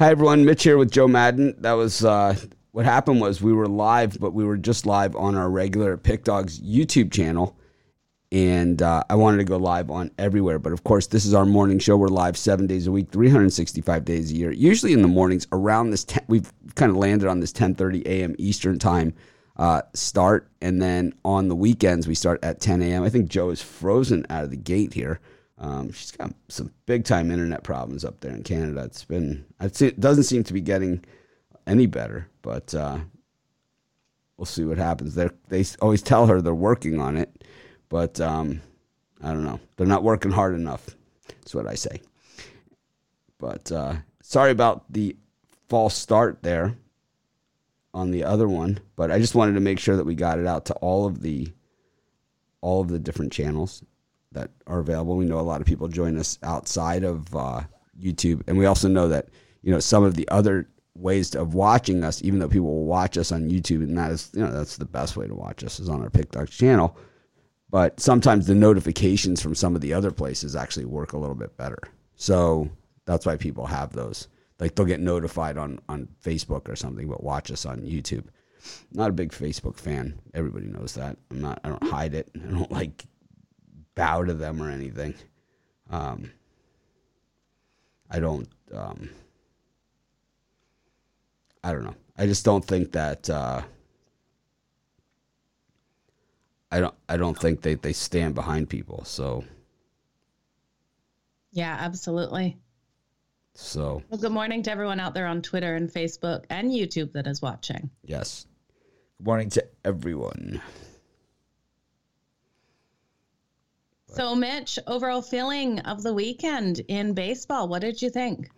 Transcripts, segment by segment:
Hi everyone, Mitch here with Joe Madden. That was uh, what happened was we were live, but we were just live on our regular Pick Dogs YouTube channel, and uh, I wanted to go live on everywhere. But of course, this is our morning show. We're live seven days a week, 365 days a year. Usually in the mornings around this, 10, we've kind of landed on this 10:30 a.m. Eastern time uh, start, and then on the weekends we start at 10 a.m. I think Joe is frozen out of the gate here. Um, she's got some big time internet problems up there in Canada. It's been it doesn't seem to be getting any better, but uh, we'll see what happens. They they always tell her they're working on it, but um, I don't know. They're not working hard enough. That's what I say. But uh, sorry about the false start there on the other one, but I just wanted to make sure that we got it out to all of the all of the different channels that are available. We know a lot of people join us outside of uh, YouTube, and we also know that you know some of the other ways of watching us, even though people will watch us on YouTube, and that is you know that's the best way to watch us is on our Pick Dogs channel. But sometimes the notifications from some of the other places actually work a little bit better. So that's why people have those. Like they'll get notified on on Facebook or something, but watch us on YouTube. not a big Facebook fan. Everybody knows that. I'm not. I don't hide it. I don't like bow to them or anything. Um, I don't. Um, I don't know. I just don't think that. Uh, I don't. I don't think they they stand behind people. So. Yeah, absolutely. So. Well, good morning to everyone out there on Twitter and Facebook and YouTube that is watching. Yes. Good morning to everyone. So, Mitch, overall feeling of the weekend in baseball, what did you think?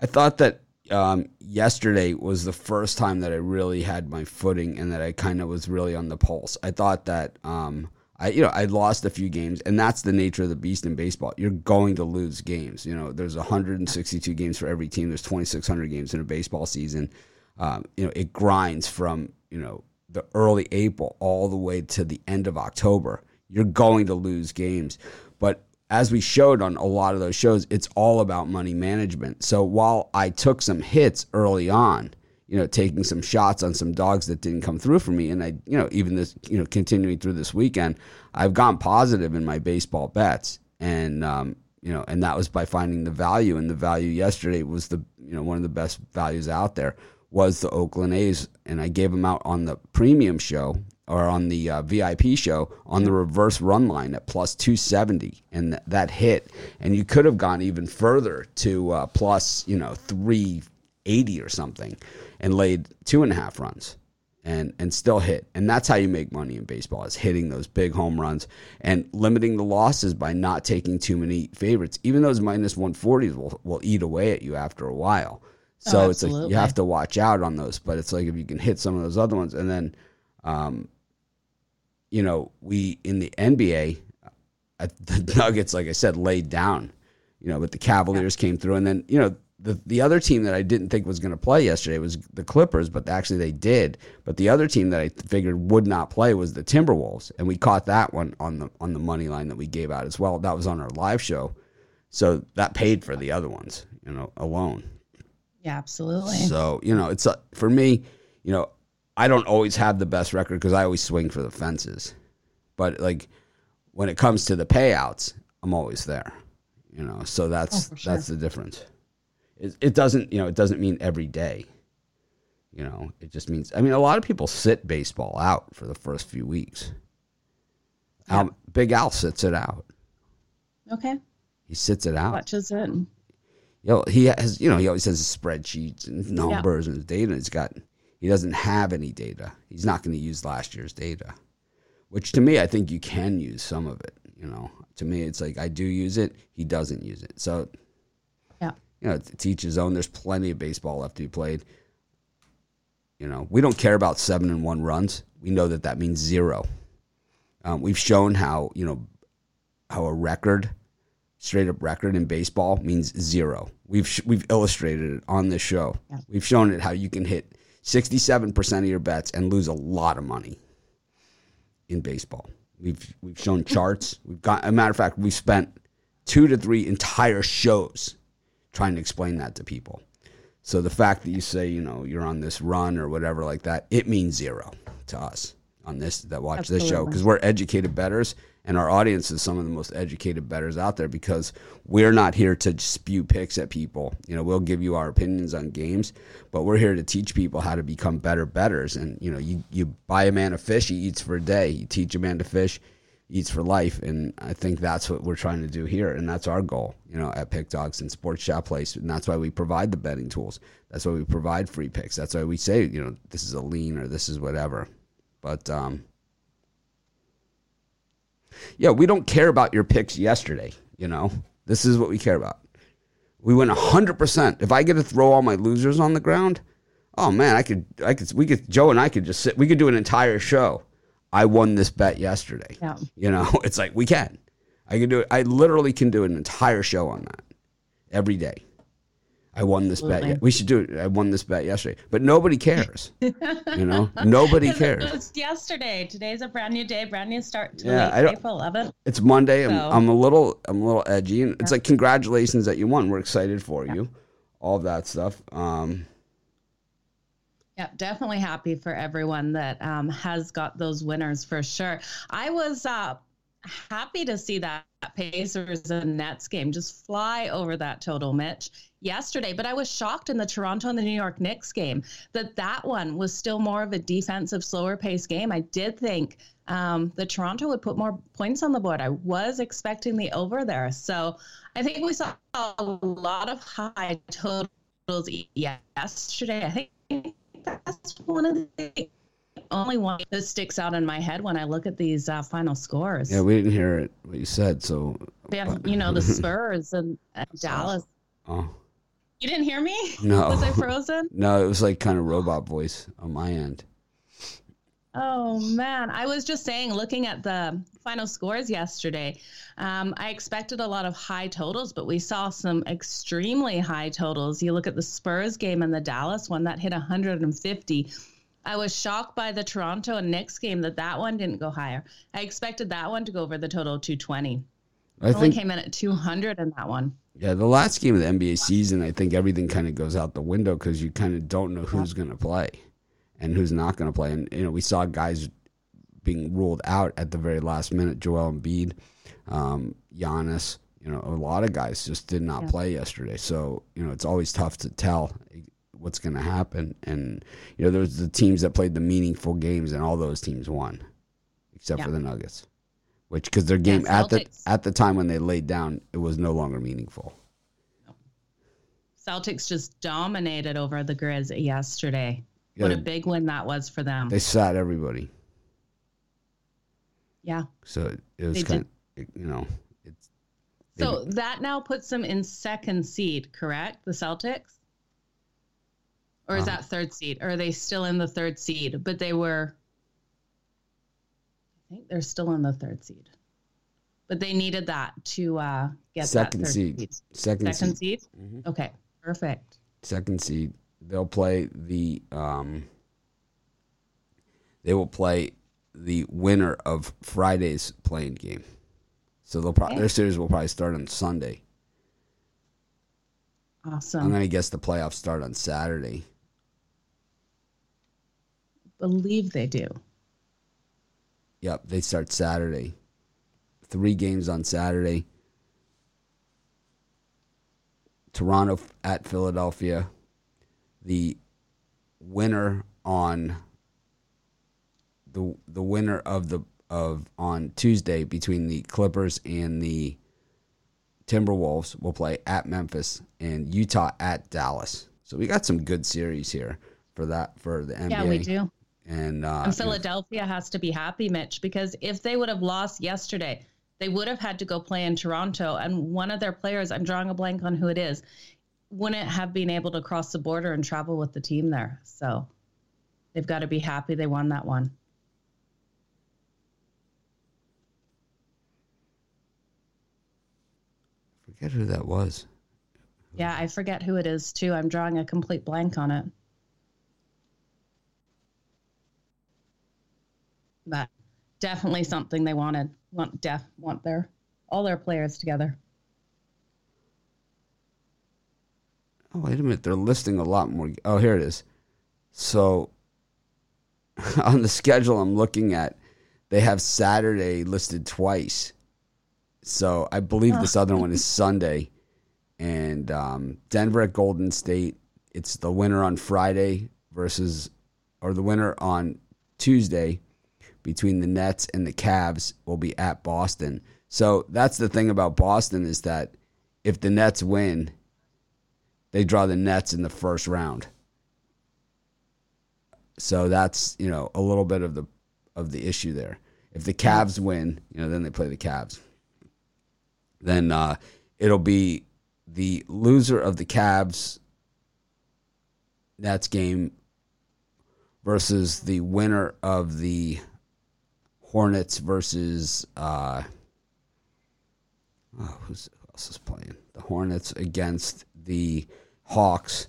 I thought that um, yesterday was the first time that I really had my footing and that I kind of was really on the pulse. I thought that um, I, you know, I lost a few games, and that's the nature of the beast in baseball. You're going to lose games. You know, there's 162 games for every team. There's 2,600 games in a baseball season. Um, you know, it grinds from you know the early April all the way to the end of October you're going to lose games. But as we showed on a lot of those shows, it's all about money management. So while I took some hits early on, you know, taking some shots on some dogs that didn't come through for me, and I, you know, even this, you know, continuing through this weekend, I've gone positive in my baseball bets, and um, you know, and that was by finding the value, and the value yesterday was the, you know, one of the best values out there was the Oakland A's, and I gave them out on the premium show or on the uh, VIP show on the reverse run line at plus 270, and th- that hit. And you could have gone even further to uh, plus, you know, 380 or something and laid two and a half runs and, and still hit. And that's how you make money in baseball is hitting those big home runs and limiting the losses by not taking too many favorites. Even those minus 140s will, will eat away at you after a while. So oh, it's like you have to watch out on those. But it's like if you can hit some of those other ones and then um, you know, we in the NBA, uh, the Nuggets, like I said, laid down, you know, but the Cavaliers yeah. came through. And then, you know, the, the other team that I didn't think was going to play yesterday was the Clippers, but actually they did. But the other team that I figured would not play was the Timberwolves, and we caught that one on the on the money line that we gave out as well. That was on our live show, so that paid for the other ones, you know, alone. Yeah, absolutely. So you know, it's a, for me, you know, I don't always have the best record because I always swing for the fences. But like when it comes to the payouts, I'm always there. You know, so that's oh, sure. that's the difference. It, it doesn't you know it doesn't mean every day. You know, it just means I mean a lot of people sit baseball out for the first few weeks. Yeah. Um, Big Al sits it out. Okay. He sits it out. Watches it. You know, he has you know he always has his spreadsheets and numbers yeah. and data. He's got he doesn't have any data. He's not going to use last year's data, which to me, I think you can use some of it. You know, to me, it's like I do use it. He doesn't use it. So, yeah, you know, to each his own. There's plenty of baseball left to be played. You know, we don't care about seven and one runs. We know that that means zero. Um, we've shown how you know how a record, straight up record in baseball means zero. We've we've illustrated it on this show. Yeah. We've shown it how you can hit 67% of your bets and lose a lot of money in baseball. We've we've shown charts. We've got a matter of fact, we've spent two to three entire shows trying to explain that to people. So the fact that you say, you know, you're on this run or whatever like that, it means zero to us on this that watch this show because we're educated betters and our audience is some of the most educated betters out there because we're not here to spew picks at people. You know, we'll give you our opinions on games, but we're here to teach people how to become better betters. And you know, you you buy a man a fish, he eats for a day. You teach a man to fish, he eats for life. And I think that's what we're trying to do here, and that's our goal. You know, at Pick Dogs and Sports Chat Place, and that's why we provide the betting tools. That's why we provide free picks. That's why we say, you know, this is a lean or this is whatever. But um, yeah, we don't care about your picks yesterday. You know, this is what we care about. We went hundred percent. If I get to throw all my losers on the ground, oh man, I could, I could, we could, Joe and I could just sit. We could do an entire show. I won this bet yesterday. Yeah. You know, it's like we can. I can do it. I literally can do an entire show on that every day. I won this bet. Absolutely. ye- We should do it. I won this bet yesterday, but nobody cares. you know, nobody cares. It was yesterday. Today's a brand new day, brand new start to Yeah, I don't- April 11th. It's Monday. I'm, I'm a little I'm a little edgy, and it's like congratulations that you won. We're excited for you, all that stuff. Um, Yeah, definitely happy for everyone that um, has got those winners for sure. I was uh, happy to see that Pacers and Nets game just fly over that total, Mitch, yesterday. But I was shocked in the Toronto and the New York Knicks game that that one was still more of a defensive, slower paced game. I did think um, the Toronto would put more points on the board. I was expecting the over there. So I think we saw a lot of high totals yesterday. I think that's one of the only one that sticks out in my head when I look at these uh, final scores. yeah, we didn't hear it what you said, so Yeah, you know the Spurs and, and Dallas. oh You didn't hear me? No. Was I frozen? no, it was like kind of robot voice on my end. Oh man, I was just saying, looking at the final scores yesterday, um, I expected a lot of high totals, but we saw some extremely high totals. You look at the Spurs game and the Dallas one that hit 150. I was shocked by the Toronto and Knicks game that that one didn't go higher. I expected that one to go over the total of 220. I Only think came in at 200 in that one. Yeah, the last game of the NBA season, I think everything kind of goes out the window because you kind of don't know who's going to play and who's not going to play. And you know, we saw guys being ruled out at the very last minute. Joel Embiid, um, Giannis, you know, a lot of guys just did not Yeah. play yesterday. So you know, it's always tough to tell what's going to happen. And you know, there's the teams that played the meaningful games, and all those teams won, except Yeah. for the Nuggets. Which, because their game at the at the time when they laid down, it was no longer meaningful. Celtics just dominated over the Grizz yesterday. What a big win that was for them. They sat everybody, yeah. so it, it was kind of you know it's So that now puts them in second seed, correct? The Celtics? Or is Uh, that third seed? Or are they still in the third seed? But they were, think they're still in the third seed. But they needed that to uh, get second that third seed, seed. second, Second seed, seed? Mhm. Okay, perfect. second seed. They'll play the um. They will play the winner of Friday's playing game, so they'll pro- Okay. their series will probably start on Sunday. Awesome. I'm gonna guess the playoffs start on Saturday. Believe they do. Yep, they start Saturday. Three games on Saturday. Toronto at Philadelphia. The winner on the the winner of the of on Tuesday between the Clippers and the Timberwolves will play at Memphis and Utah at Dallas. So we got some good series here for that for the NBA. Yeah, we do. And, uh, And Philadelphia has to be happy, Mitch, because if they would have lost yesterday, they would have had to go play in Toronto. And one of their players, I'm drawing a blank on who it is, wouldn't have been able to cross the border and travel with the team there. So they've got to be happy they won that one. forget who that was. Yeah, I forget who it is too. I'm drawing a complete blank on it. But definitely something they wanted. Want def want their all their players together. Oh wait a minute, they're listing a lot more. Oh, here it is. So on the schedule I'm looking at, they have Saturday listed twice. So I believe this other one is Sunday, and um, Denver at Golden State. It's the winner on Friday versus, or the winner on Tuesday between the Nets and the Cavs will be at Boston. So that's the thing about Boston is that if the Nets win, they draw the Nets in the first round. So that's you know a little bit of the of the issue there. If the Cavs win, you know, then they play the Cavs. Then uh, it'll be the loser of the Cavs Nets game versus the winner of the Hornets versus uh, oh, who else is playing? The Hornets against the Hawks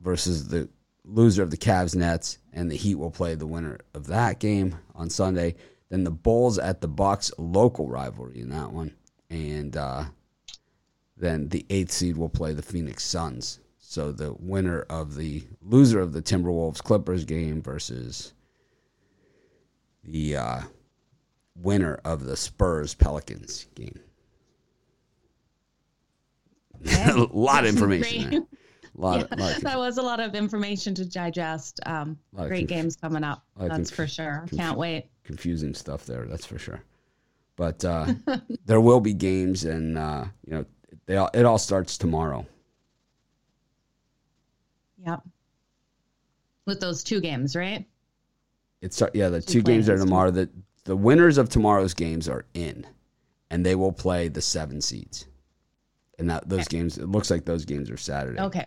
versus the loser of the Cavs Nets, and the Heat will play the winner of that game on Sunday. Then the Bulls at the Bucks, local rivalry in that one, and uh, then the eighth seed will play the Phoenix Suns. So the winner of the loser of the Timberwolves Clippers game versus the uh, winner of the Spurs Pelicans game. A lot of information. Lot, Yeah, lot of that was a lot of information to digest. Um, great conf- games coming up. That's conf- for sure. conf- Can't wait. confusing stuff there. That's for sure. But uh, there will be games, and uh, you know, they all, it all starts tomorrow. Yep. With those two games, right? It's yeah, the Two games are tomorrow. The the winners of tomorrow's games are in, and they will play the seven seeds. And that those games, it looks like those games are Saturday. Okay.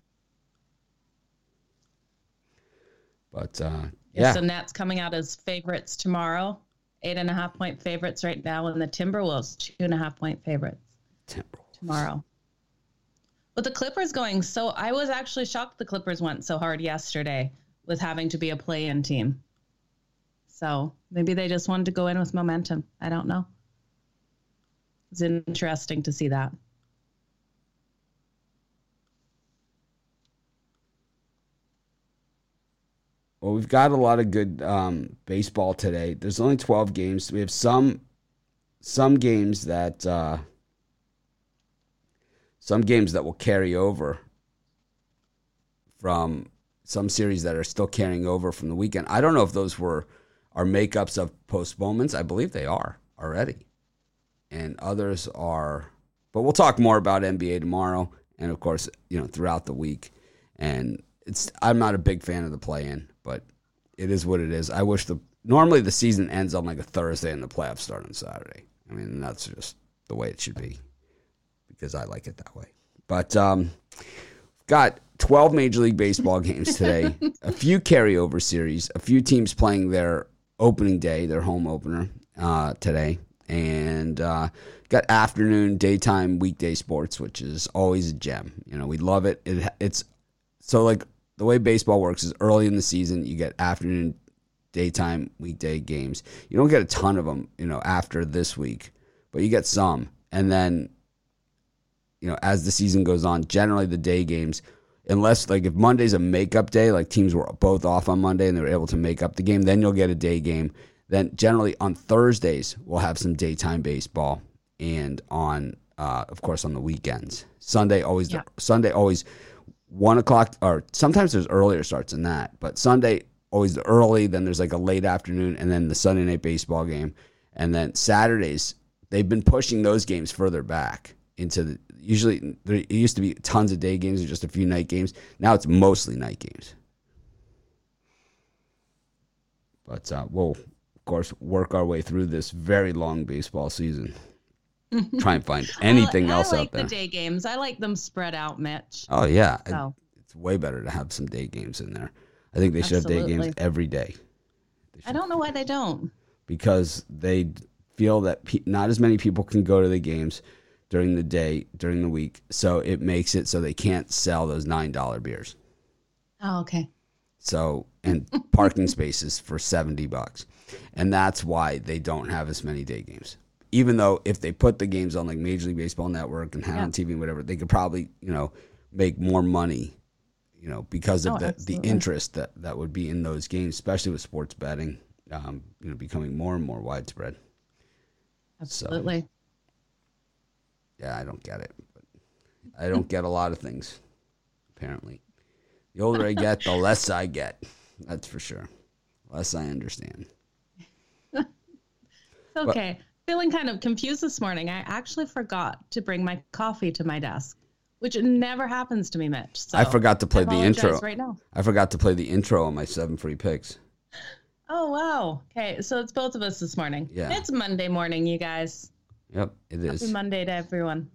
But uh, Yeah. So Nets coming out as favorites tomorrow. Eight and a half point favorites right now, and the Timberwolves two and a half point favorites Timberwolves. tomorrow. But the Clippers going so I was actually shocked the Clippers went so hard yesterday with having to be a play in team. So maybe they just wanted to go in with momentum. I don't know. It's interesting to see that. Well, we've got a lot of good um, baseball today. There's only 12 games. We have some some games that uh, some games that will carry over from some series that are still carrying over from the weekend. I don't know if those were are makeups of postponements. I believe they are already, and others are. But we'll talk more about NBA tomorrow, and of course, you know, throughout the week. And it's I'm not a big fan of the play-in, but it is what it is. I wish the normally the season ends on like a Thursday and the playoffs start on Saturday. I mean, that's just the way it should be because I like it that way. But um, got 12 Major League Baseball games today, a few carryover series, a few teams playing their opening day, their home opener uh, today, and uh, got afternoon, daytime, weekday sports, which is always a gem. You know, we love it. it it's so like the way baseball works is early in the season you get afternoon daytime weekday games you don't get a ton of them you know after this week but you get some and then you know as the season goes on generally the day games unless like if monday's a makeup day like teams were both off on monday and they were able to make up the game then you'll get a day game. Then generally on thursdays we'll have some daytime baseball and on uh, of course on the weekends. Sunday always Yeah. sunday always one o'clock or sometimes there's earlier starts than that but sunday always the early then there's like a late afternoon and then the sunday night baseball game. And then saturdays they've been pushing those games further back into the usually there it used to be tons of day games or just a few night games. Now it's mostly night games. But uh, we'll of course work our way through this very long baseball season. Try and find anything I, else I like out there. the day games. I like them spread out, Mitch. oh yeah. So. it's way better to have some day games in there. I think they should have day games every day. I don't know why they don't. because they feel that pe- not as many people can go to the games during the day during the week, so it makes it so they can't sell those nine dollar beers. Oh, okay. So and parking spaces for seventy bucks, and that's why they don't have as many day games. Even though if they put the games on like Major League Baseball Network and had it on TV and whatever, they could probably you know make more money, you know, because of Oh, the, the interest that, that would be in those games, especially with sports betting, um, you know, becoming more and more widespread. Absolutely. Yeah, I don't get it. But I don't get a lot of things, apparently. The older I get, the less I get. That's for sure. Less I understand. Okay. Feeling kind of confused this morning. I actually forgot to bring my coffee to my desk, which never happens to me, Mitch. So I forgot to play the intro. right now. I forgot to play the intro on my seven free picks. Oh wow. Okay, so it's both of us this morning. Yeah. It's Monday morning, you guys. Yep, it is. Happy Monday to everyone.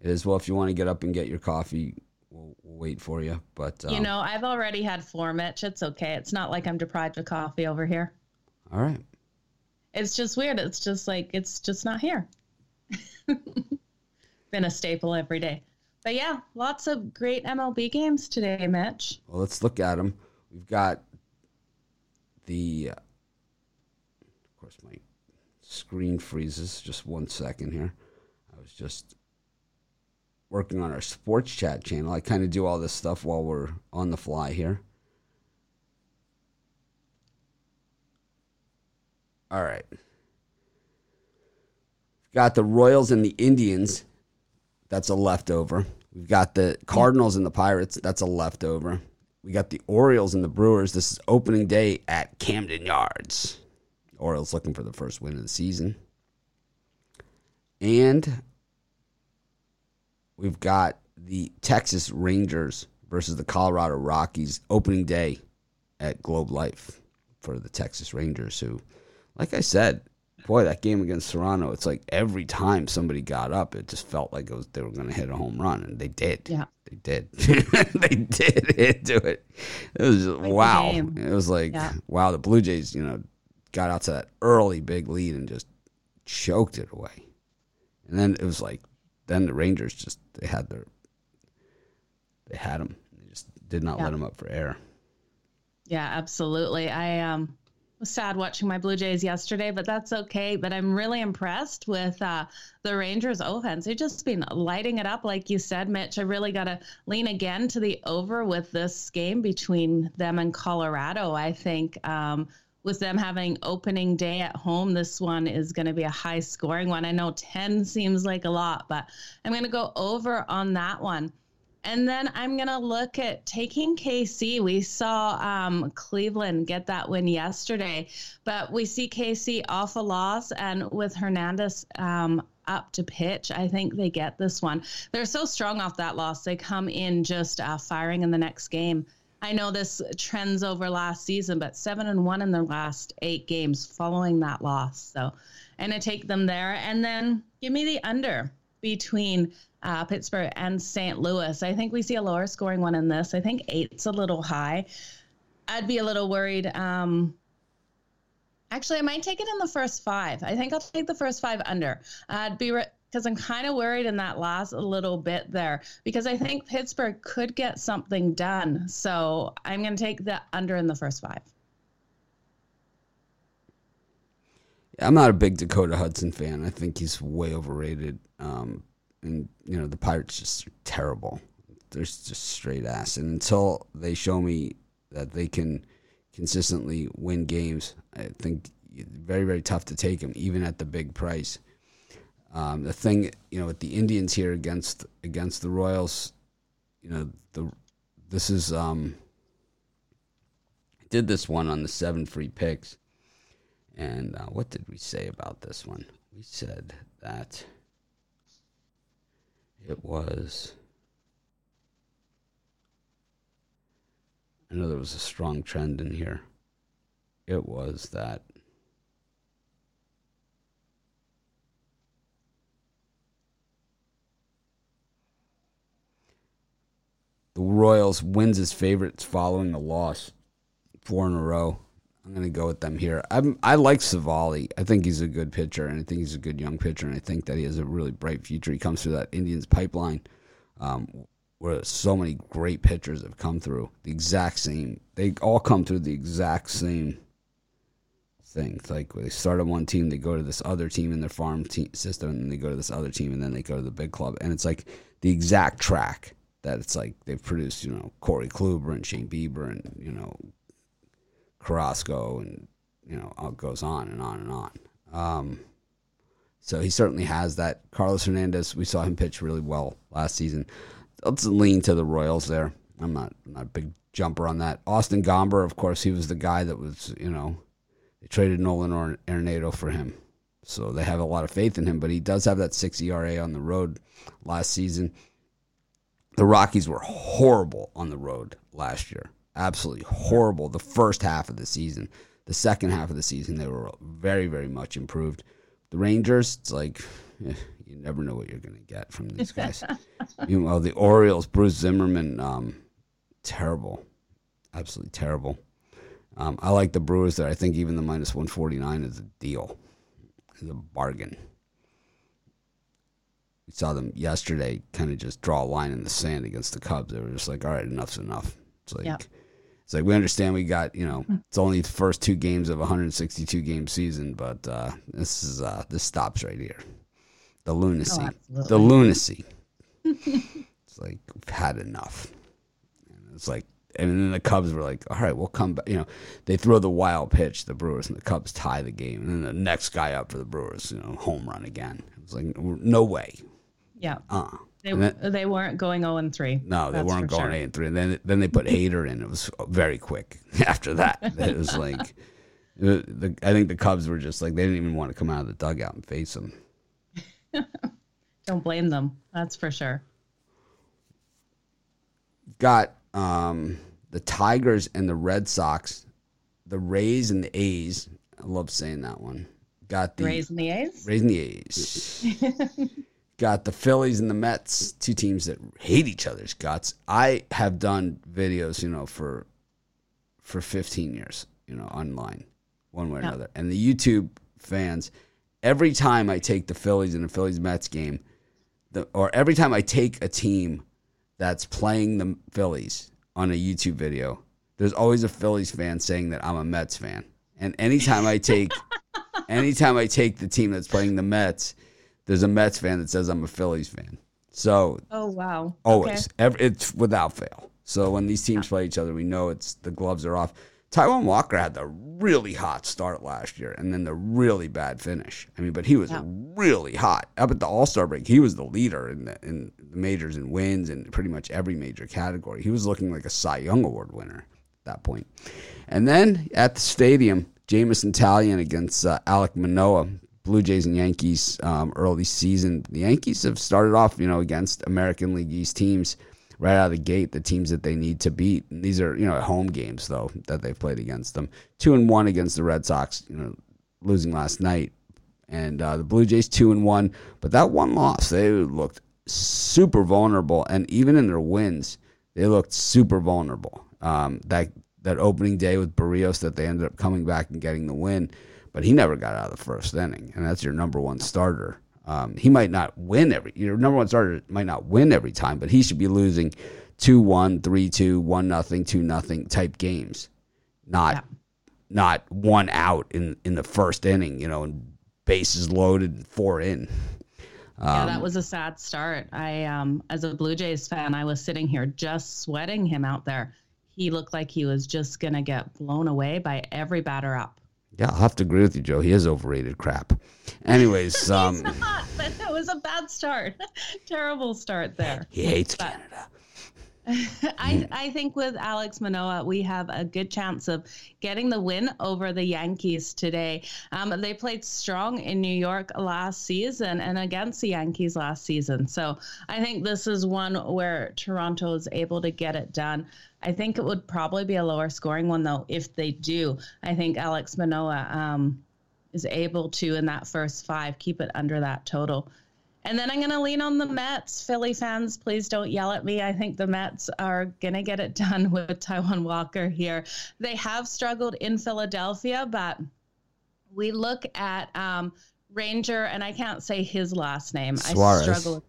It is. Well, if you want to get up and get your coffee, we'll, we'll wait for you. But um, you know, I've already had four, Mitch. It's okay. It's not like I'm deprived of coffee over here. all right. It's just weird. It's just like it's just not here. Been a staple every day. But yeah, lots of great MLB games today, Mitch. Well, let's look at them. We've got the. Uh, of course, my screen freezes. Just one second here. I was just working on our sports chat channel. I kind of do all this stuff while we're on the fly here. All right. We've got the Royals and the Indians. That's a leftover. We've got the Cardinals and the Pirates. That's a leftover. We got the Orioles and the Brewers. This is opening day at Camden Yards. Orioles looking for the first win of the season. And we've got the Texas Rangers versus the Colorado Rockies opening day at Globe Life for the Texas Rangers who like I said, boy, that game against Toronto, it's like every time somebody got up, it just felt like it was they were going to hit a home run, and they did. Yeah. they did. they did hit to it. It was just, wow. It was like Yeah. wow. The Blue Jays, you know, got out to that early big lead and just choked it away, and then it was like then the Rangers just they had their they had them. They just did not Yeah. let them up for air. Yeah, absolutely. I um was sad watching my Blue Jays yesterday, but that's okay. But I'm really impressed with uh, the Rangers offense. They've just been lighting it up, like you said, Mitch. I really got to lean again to the over with this game between them and Colorado. I think um, with them having opening day at home, this one is going to be a high scoring one. I know 10 seems like a lot, but I'm going to go over on that one. And then I'm going to look at taking KC. We saw um, Cleveland get that win yesterday, but we see KC off a loss. And with Hernandez um, up to pitch, I think they get this one. They're so strong off that loss. They come in just uh, firing in the next game. I know this trends over last season, but seven and one in their last eight games following that loss. So, and I take them there. And then give me the under between uh, Pittsburgh and St. Louis. I think we see a lower scoring one in this. I think eight's a little high. I'd be a little worried. Um, actually, I might take it in the first five. I think I'll take the first five under. I'd be because I'm kind of worried in that last little bit there because I think Pittsburgh could get something done. So I'm going to take the under in the first five. I'm not a big Dakota Hudson fan. I think he's way overrated. Um, and you know the Pirates just are terrible. They're just straight ass. And until they show me that they can consistently win games, I think it's very very tough to take them, even at the big price. Um, the thing you know with the Indians here against against the Royals, you know the this is um, did this one on the seven free picks. And uh, what did we say about this one? We said that it was. I know there was a strong trend in here. It was that. The Royals wins as favorites following a loss, four in a row. I'm going to go with them here. I'm, I like Civale. I think he's a good pitcher, and I think he's a good young pitcher, and I think that he has a really bright future. He comes through that Indians pipeline, um, where so many great pitchers have come through. The exact same. They all come through the exact same thing. Like they start on one team, they go to this other team in their farm system, and they go to this other team, and then they go to the big club, and it's like the exact track that it's like they've produced, you know, Corey Kluber and Shane Bieber and you know, Carrasco and you know, it goes on and on and on. Um, so he certainly has that. Carlos Hernandez, we saw him pitch really well last season. Let's lean to the Royals there. I'm not I'm not a big jumper on that. Austin Gomber, of course, he was the guy that was, you know, they traded Nolan Arenado for him. So they have a lot of faith in him, but he does have that 6 ERA on the road last season. The Rockies were horrible on the road last year. Absolutely horrible the first half of the season. The second half of the season, they were very, very much improved. The Rangers, it's like eh, you never know what you're going to get from these guys. Meanwhile, the Orioles, Bruce Zimmermann, um, terrible, absolutely terrible. Um, I like the Brewers there. I think even the minus 149 is a deal, is a bargain. We saw them yesterday kind of just draw a line in the sand against the Cubs. They were just like, all right, enough's enough. It's like, yep. it's like we understand we got, you know, it's only the first two games of a 162 game season, but uh, this is uh, this stops right here. The lunacy, oh, the lunacy. it's like we've had enough. And it's like and then the Cubs were like, all right, we'll come back. You know, they throw the wild pitch, the Brewers, and the Cubs tie the game. And then the next guy up for the Brewers, you know, home run again. It was like, no way. Yeah. Uh. They, then, they weren't going 0 and 3. No, they weren't going sure. 8 and 3. And then then they put Hader in. It was very quick after that. it was like, it, the, I think the Cubs were just like, they didn't even want to come out of the dugout and face him. Don't blame them. That's for sure. Got um, the Tigers and the Red Sox, the Rays and the A's. I love saying that one. Got the Rays and the A's. Rays and the A's. Got the Phillies and the Mets, two teams that hate each other's guts. I have done videos, you know, for for 15 years, you know, online, one way or yeah. another. And the YouTube fans, every time I take the Phillies and the Phillies Mets game, the, or every time I take a team that's playing the Phillies on a YouTube video, there's always a Phillies fan saying that I'm a Mets fan. And anytime I take anytime I take the team that's playing the Mets, there's a Mets fan that says I'm a Phillies fan. So Oh wow. Always. Okay. Every, it's without fail. So when these teams play each other, we know it's the gloves are off. Taijuan Walker had the really hot start last year and then the really bad finish. I mean, but he was yeah. really hot. Up at the All Star break, he was the leader in the in the majors and wins in pretty much every major category. He was looking like a Cy Young Award winner at that point. And then at the stadium, Jameson Taillon against uh, Alek Manoah, Blue Jays and Yankees um, early season. The Yankees have started off, you know, against American League East teams right out of the gate the teams that they need to beat. And these are you know home games though that they've played against them. Two and one against the Red Sox, you know, losing last night, and uh, the Blue Jays two and one. But that one loss, they looked super vulnerable, and even in their wins, they looked super vulnerable. Um, that that opening day with Berrios that they ended up coming back and getting the win, but he never got out of the first inning, and that's your number one starter. Um, he might not win every your number one starter might not win every time, but he should be losing 2-1, 3-2, 1 nothing, 2 nothing type games. Not yeah. not one out in in the first inning, you know, and bases loaded, four in. Um, yeah, that was a sad start. I um as a Blue Jays fan, I was sitting here just sweating him out there. He looked like he was just going to get blown away by every batter up. Yeah, I'll have to agree with you, Joe. He is overrated crap. Anyways, um, not, but it was a bad start. Terrible start there. He hates but, Canada. I, I think with Alex Manoah, we have a good chance of getting the win over the Yankees today. Um, they played strong in New York last season and against the Yankees last season. So I think this is one where Toronto is able to get it done. I think it would probably be a lower scoring one, though, if they do. I think Alex Manoah um, is able to, in that first five, keep it under that total. And then I'm going to lean on the Mets. Philly fans, please don't yell at me. I think the Mets are going to get it done with Taijuan Walker here. They have struggled in Philadelphia, but we look at um, Ranger, and I can't say his last name. Suarez. I struggle.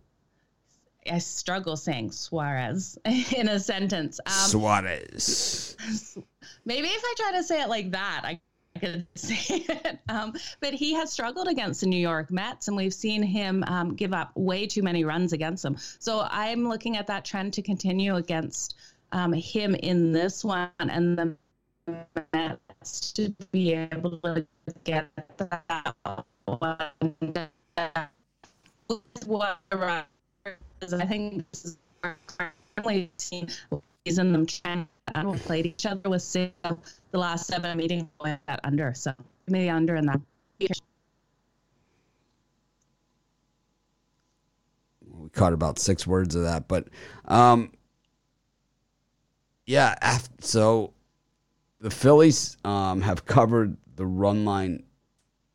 I struggle saying Suarez in a sentence. Um, Suarez. Maybe if I try to say it like that, I could say it. Um, but he has struggled against the New York Mets, and we've seen him um, give up way too many runs against them. So I'm looking at that trend to continue against um, him in this one, and the Mets to be able to get that one I think this is currently seen season them trying to played each other with six the last seven meetings went under. So maybe under in that. We caught about six words of that, but um, yeah. After, so the Phillies um, have covered the run line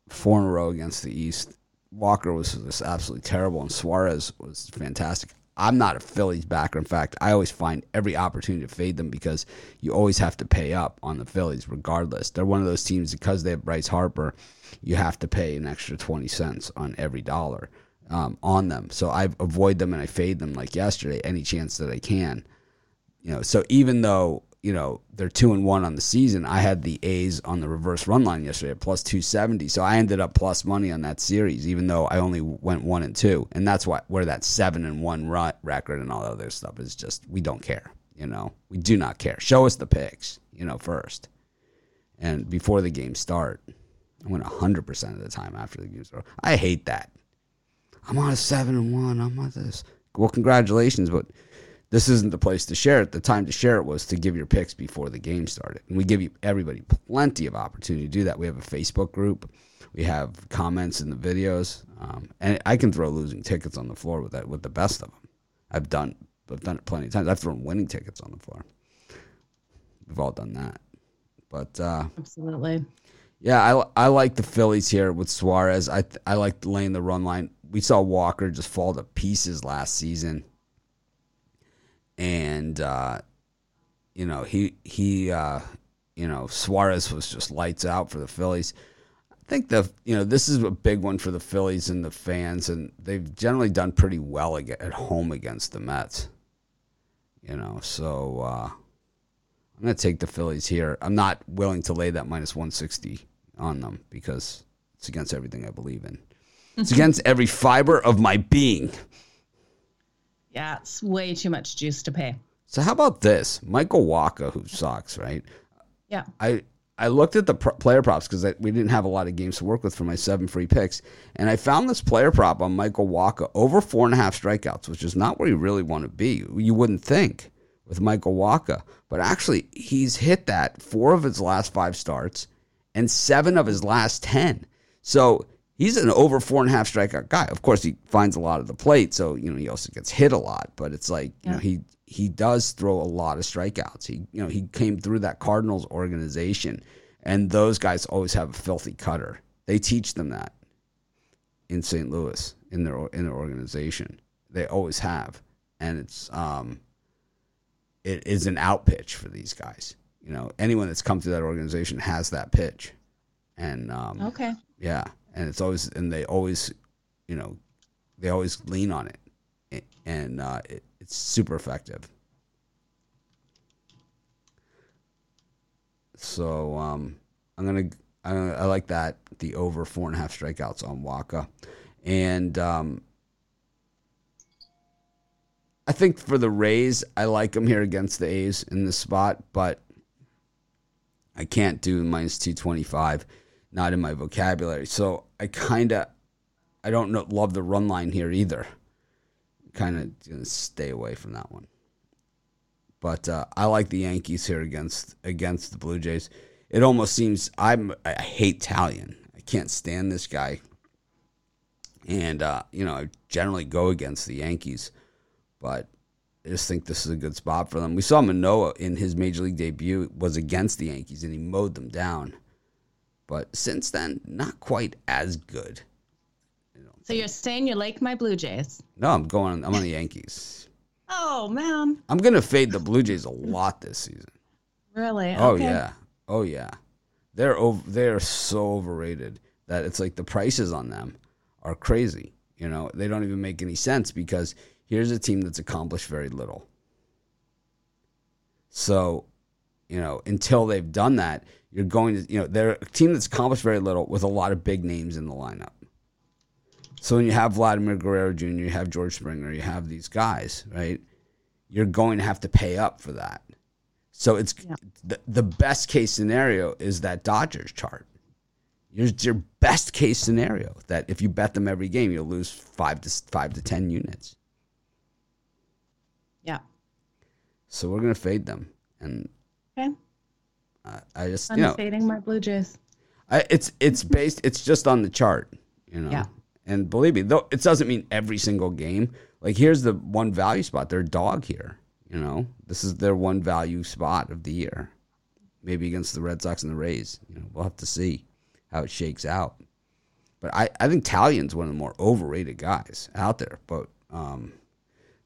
four in a row against the East. Walker was just absolutely terrible, and Suarez was fantastic. I'm not a Phillies backer. In fact, I always find every opportunity to fade them because you always have to pay up on the Phillies, regardless. They're one of those teams because they have Bryce Harper, you have to pay an extra 20 cents on every dollar um, on them. So I avoid them and I fade them like yesterday, any chance that I can. You know, so even though you know they're two and one on the season. I had the A's on the reverse run line yesterday at plus two seventy, so I ended up plus money on that series, even though I only went one and two, and that's why where that seven and one record and all that other stuff is just we don't care. You know, we do not care. Show us the picks, you know, first, and before the game start. I went hundred percent of the time after the game start. I hate that. I'm on a seven and one. I'm on this. Well, congratulations, but this isn't the place to share it. The time to share it was to give your picks before the game started. And we give you everybody plenty of opportunity to do that. We have a Facebook group. We have comments in the videos, um, and I can throw losing tickets on the floor with that with the best of them. I've done I've done it plenty of times. I've thrown winning tickets on the floor. We've all done that, but uh, absolutely, yeah. I I like the Phillies here with Suarez. I I like laying the run line. We saw Walker just fall to pieces last season and uh, you know he he uh, you know Suarez was just lights out for the Phillies. I think the you know this is a big one for the Phillies and the fans, and they've generally done pretty well at home against the Mets. You know, so uh, I'm going to take the Phillies here. I'm not willing to lay that minus 160 on them because it's against everything I believe in. It's against every fiber of my being. Yeah, it's way too much juice to pay. So how about this, Michael Wacha, who sucks, right? Yeah. I I looked at the pr- player props because we didn't have a lot of games to work with for my seven free picks, and I found this player prop on Michael Wacha over four and a half strikeouts, which is not where you really want to be. You wouldn't think with Michael Wacha, but actually he's hit that four of his last five starts and seven of his last ten. So he's an over four and a half strikeout guy. Of course, he finds a lot of the plate, so you know he also gets hit a lot. But it's like yeah. you know he he does throw a lot of strikeouts. He you know he came through that Cardinals organization, and those guys always have a filthy cutter. They teach them that in St. Louis in their in their organization. They always have, and it's um, it is an out pitch for these guys. You know, anyone that's come through that organization has that pitch, and um, okay, yeah and it's always and they always, you know, they always lean on it, and uh, it, it's super effective. So um, I'm gonna I, I, like that the over four and a half strikeouts on Wacha, and um, I think for the Rays I like them here against the A's in this spot, but I can't do minus two twenty five not in my vocabulary. So I kind of, I don't know, love the run line here either. Kind of gonna stay away from that one. But uh, I like the Yankees here against against the Blue Jays. It almost seems I'm I hate Taillon. I can't stand this guy. And uh, you know, I generally go against the Yankees, but I just think this is a good spot for them. We saw Manoah in his major league debut was against the Yankees and he mowed them down. But since then, not quite as good. So you're saying you like my Blue Jays? No, I'm going. I'm on the Yankees. oh man. I'm gonna fade the Blue Jays a lot this season. Really? Oh okay. yeah. Oh yeah. They're over. They're so overrated that it's like the prices on them are crazy. You know, they don't even make any sense because here's a team that's accomplished very little. So you know, until they've done that, you're going to, you know, they're a team that's accomplished very little with a lot of big names in the lineup. So when you have Vladimir Guerrero Jr., you have George Springer, you have these guys, right? You're going to have to pay up for that. So it's Yeah. the, the best case scenario is that Dodgers chart. Your, your best case scenario that if you bet them every game, you'll lose five to five to ten units. Yeah. So we're gonna fade them, and Okay. I, I just I'm you know fading my Blue Jays. I, it's it's based it's just on the chart, you know. Yeah. And believe me, though it doesn't mean every single game. Like here's the one value spot. They're dog here. You know, this is their one value spot of the year. Maybe against the Red Sox and the Rays. You know, we'll have to see how it shakes out. But I, I think Taillon's one of the more overrated guys out there. But um,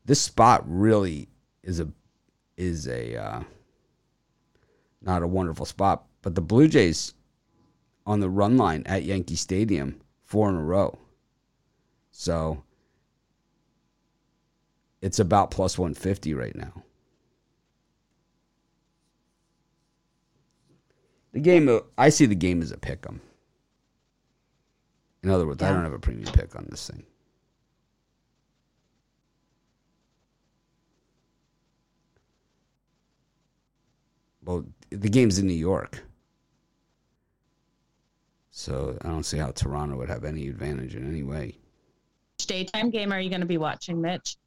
this spot really is a is a uh, not a wonderful spot. But the Blue Jays on the run line at Yankee Stadium four in a row. So it's about plus 150 right now. The game, I see the game as a pick 'em. In other words, I don't have a premium pick on this thing. Well, the game's in New York. So I don't see how Toronto would have any advantage in any way. Which daytime game are you going to be watching, Mitch?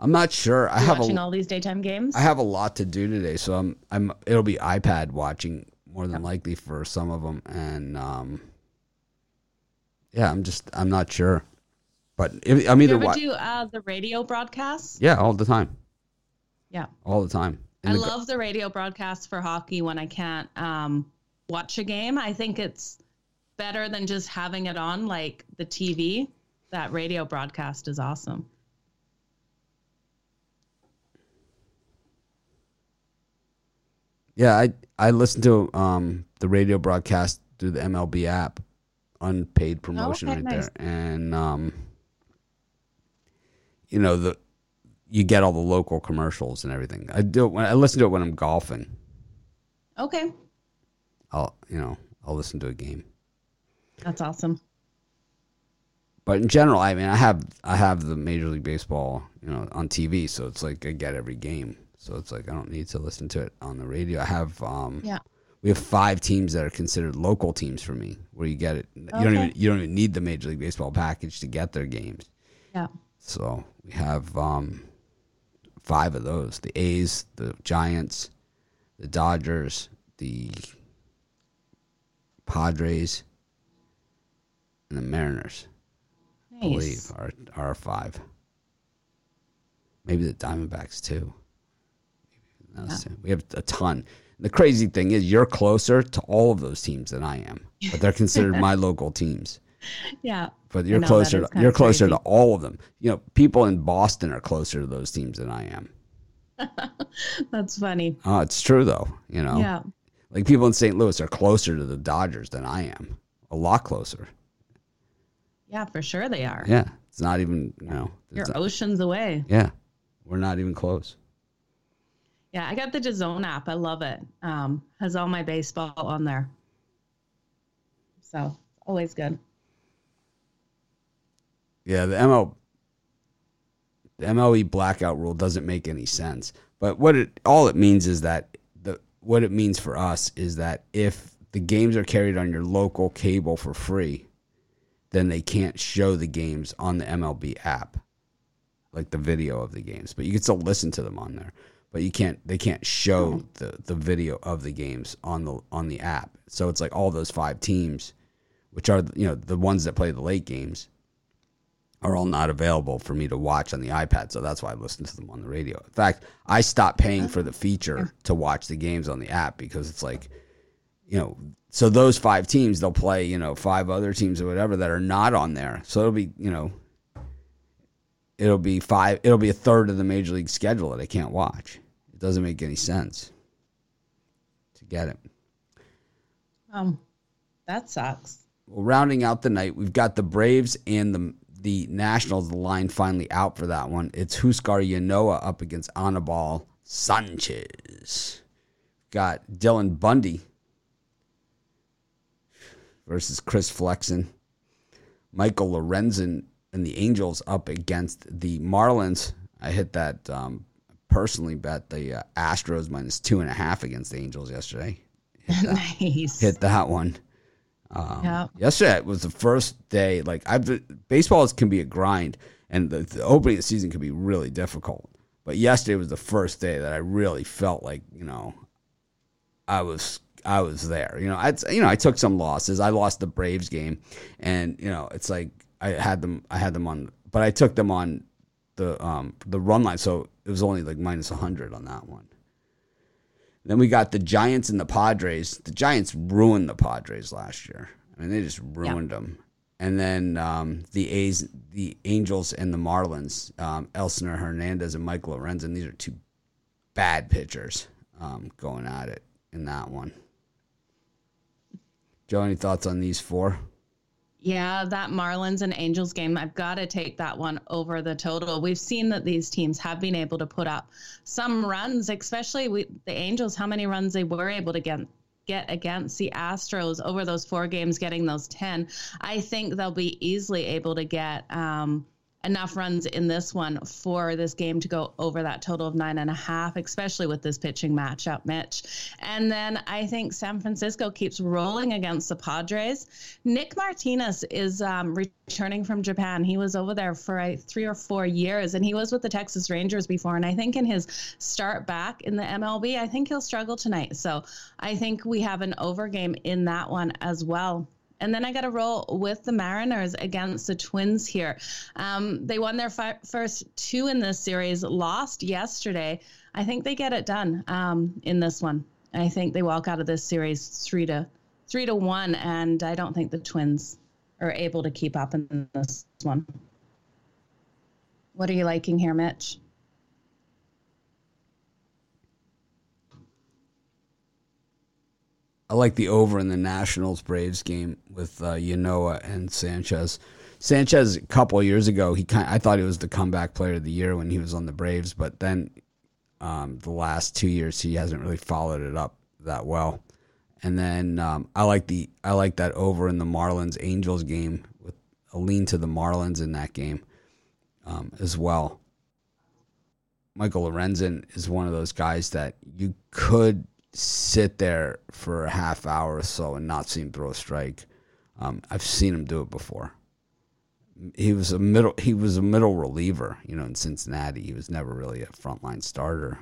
I'm not sure. I have watching a all these daytime games? I have a lot to do today, so I'm I'm it'll be iPad watching more than likely for some of them, and um, yeah, I'm just I'm not sure, but if, I'm either you ever wa- do uh, the radio broadcasts? yeah all the time, Yeah. all the time. I the- love the radio broadcasts for hockey when I can't um, watch a game. I think it's better than just having it on like the TV. That radio broadcast is awesome. Yeah, I I listen to um the radio broadcast through the MLB app, unpaid promotion okay, right nice. there, and um, you know the you get all the local commercials and everything. I do it when I listen to it when I'm golfing. Okay. I'll you know I'll listen to a game, That's awesome. but in general, I mean I have I have the Major League Baseball you know on TV, so it's like I get every game. So it's like I don't need to listen to it on the radio. I have um Yeah. we have five teams that are considered local teams for me, where you get it. You don't even you don't even need the Major League Baseball package to get their games. Yeah. So we have um, five of those: the A's, the Giants, the Dodgers, the Padres, and the Mariners. I believe are are five. Maybe the Diamondbacks too. Maybe those. We have a ton. The crazy thing is, you're closer to all of those teams than I am, but they're considered my local teams. Yeah. But you're closer. To, you're closer crazy. to all of them. You know, people in Boston are closer to those teams than I am. That's funny. Oh, it's true though. You know, Yeah. like people in St. Louis are closer to the Dodgers than I am. A lot closer. Yeah, for sure they are. Yeah, it's not even. You know, You're not- oceans away. yeah, we're not even close. Yeah, I got the DAZN app. I love it. Um, has all my baseball on there. So always good. Yeah, the ML the MLB blackout rule doesn't make any sense. But what it all it means is that the what it means for us is that if the games are carried on your local cable for free, then they can't show the games on the MLB app. Like the video of the games. But you can still listen to them on there. But you can't they can't show mm-hmm. the, the video of the games on the on the app. So it's like all those five teams, which are you know, the ones that play the late games, are all not available for me to watch on the iPad. So that's why I listen to them on the radio. In fact, I stopped paying for the feature to watch the games on the app because it's like, you know, so those five teams, they'll play, you know, five other teams or whatever that are not on there. So it'll be, you know, it'll be five, it'll be a third of the major league schedule that I can't watch. It doesn't make any sense to get it. Um, that sucks. Well, rounding out the night, we've got the Braves and the the Nationals. The line finally out for that one. It's Huascar Ynoa up against Anibal Sanchez. got Dylan Bundy versus Chris Flexen. Michael Lorenzen and the Angels up against the Marlins. I hit that um, personally bet the uh, Astros minus two and a half against the Angels yesterday. Hit that, nice. Hit that one. Um, yeah. Yesterday was the first day. Like I've baseballs can be a grind, and the, the opening of the season can be really difficult. But yesterday was the first day that I really felt like you know, I was I was there. You know, I you know I took some losses. I lost the Braves game, and you know it's like I had them I had them on, but I took them on the um the run line, so it was only like minus hundred on that one. Then we got the Giants and the Padres. The Giants ruined the Padres last year. I mean, they just ruined yeah. them. And then um, the A's, the Angels, and the Marlins. Um, Hernandez and Michael Lorenzen. These are two bad pitchers um, going at it in that one. Joe, any thoughts on these four? Yeah, that Marlins and Angels game, I've got to take that one over the total. We've seen that these teams have been able to put up some runs, especially we, the Angels, how many runs they were able to get get against the Astros over those four games, getting those 10. I think they'll be easily able to get um, enough runs in this one for this game to go over that total of nine and a half, especially with this pitching matchup, Mitch. And then I think San Francisco keeps rolling against the Padres. Nick Martinez is um, returning from Japan. He was over there for uh, three or four years, and he was with the Texas Rangers before. And I think in his start back in the MLB, I think he'll struggle tonight. So I think we have an over game in that one as well. And then I got a roll with the Mariners against the Twins here. Um, they won their fi- first two in this series, lost yesterday. I think they get it done um, in this one. I think they walk out of this series three to three to one, and I don't think the Twins are able to keep up in this one. What are you liking here, Mitch? I like the over in the Nationals Braves game with uh, Ynoa and Sanchez. Sanchez a couple years ago, he kind I thought he was the comeback player of the year when he was on the Braves, but then um, the last two years he hasn't really followed it up that well. And then um, I like the I like that over in the Marlins Angels game with a lean to the Marlins in that game um, as well. Michael Lorenzen is one of those guys that you could sit there for a half hour or so and not see him throw a strike. Um, I've seen him do it before. He was a middle. He was a middle reliever, you know, in Cincinnati. He was never really a frontline starter.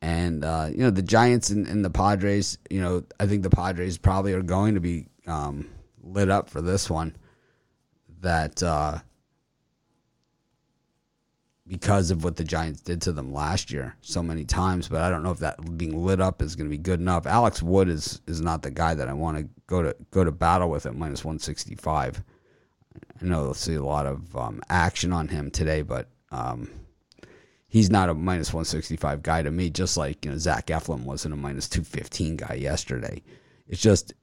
And uh, you know the Giants and, and, the Padres. You know, I think the Padres probably are going to be um, lit up for this one. That uh, because of what the Giants did to them last year so many times. But I don't know if that being lit up is going to be good enough. Alex Wood is is not the guy that I want to go to go to battle with at minus one sixty five. I know they'll see a lot of um, action on him today, but um, he's not a minus one sixty five guy to me. Just like you know Zach Eflin wasn't a minus two fifteen guy yesterday. It's just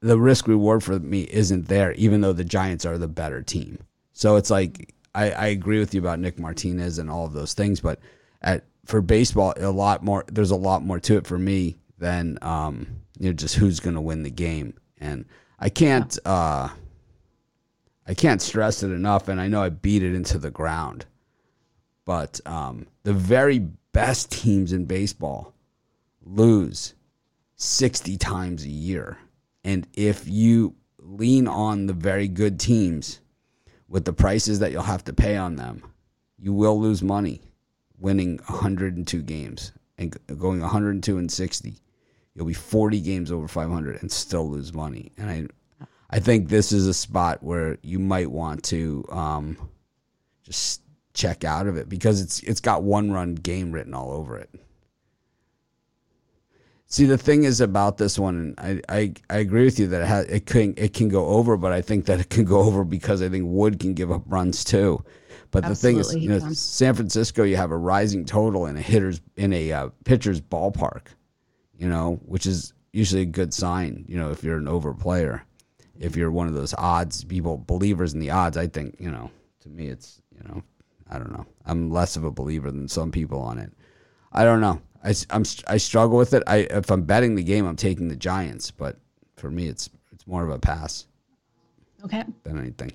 the risk reward for me isn't there, even though the Giants are the better team. So it's like I, I agree with you about Nick Martinez and all of those things, but at for baseball, a lot more. There's a lot more to it for me than um, you know just who's going to win the game, and I can't uh, I can't stress it enough. And I know I beat it into the ground, but um, the very best teams in baseball lose sixty times a year, and if you lean on the very good teams with the prices that you'll have to pay on them, you will lose money winning 102 games and going 102 and 60. You'll be 40 games over 500 and still lose money. And I, I think this is a spot where you might want to um, just check out of it because it's it's got one run game written all over it. See, the thing is about this one, and I, I, I agree with you that it, has, it can it can go over, but I think that it can go over because I think Wood can give up runs too. But Absolutely, the thing is, you know, San Francisco, you have a rising total in a hitter's in a uh, pitcher's ballpark, you know, which is usually a good sign. You know, if you're an over player, if you're one of those odds people believers in the odds, I think you know. To me, it's you know, I don't know. I'm less of a believer than some people on it. I don't know. I, I'm I struggle with it. I if I'm betting the game, I'm taking the Giants, but for me, it's it's more of a pass Okay. than anything.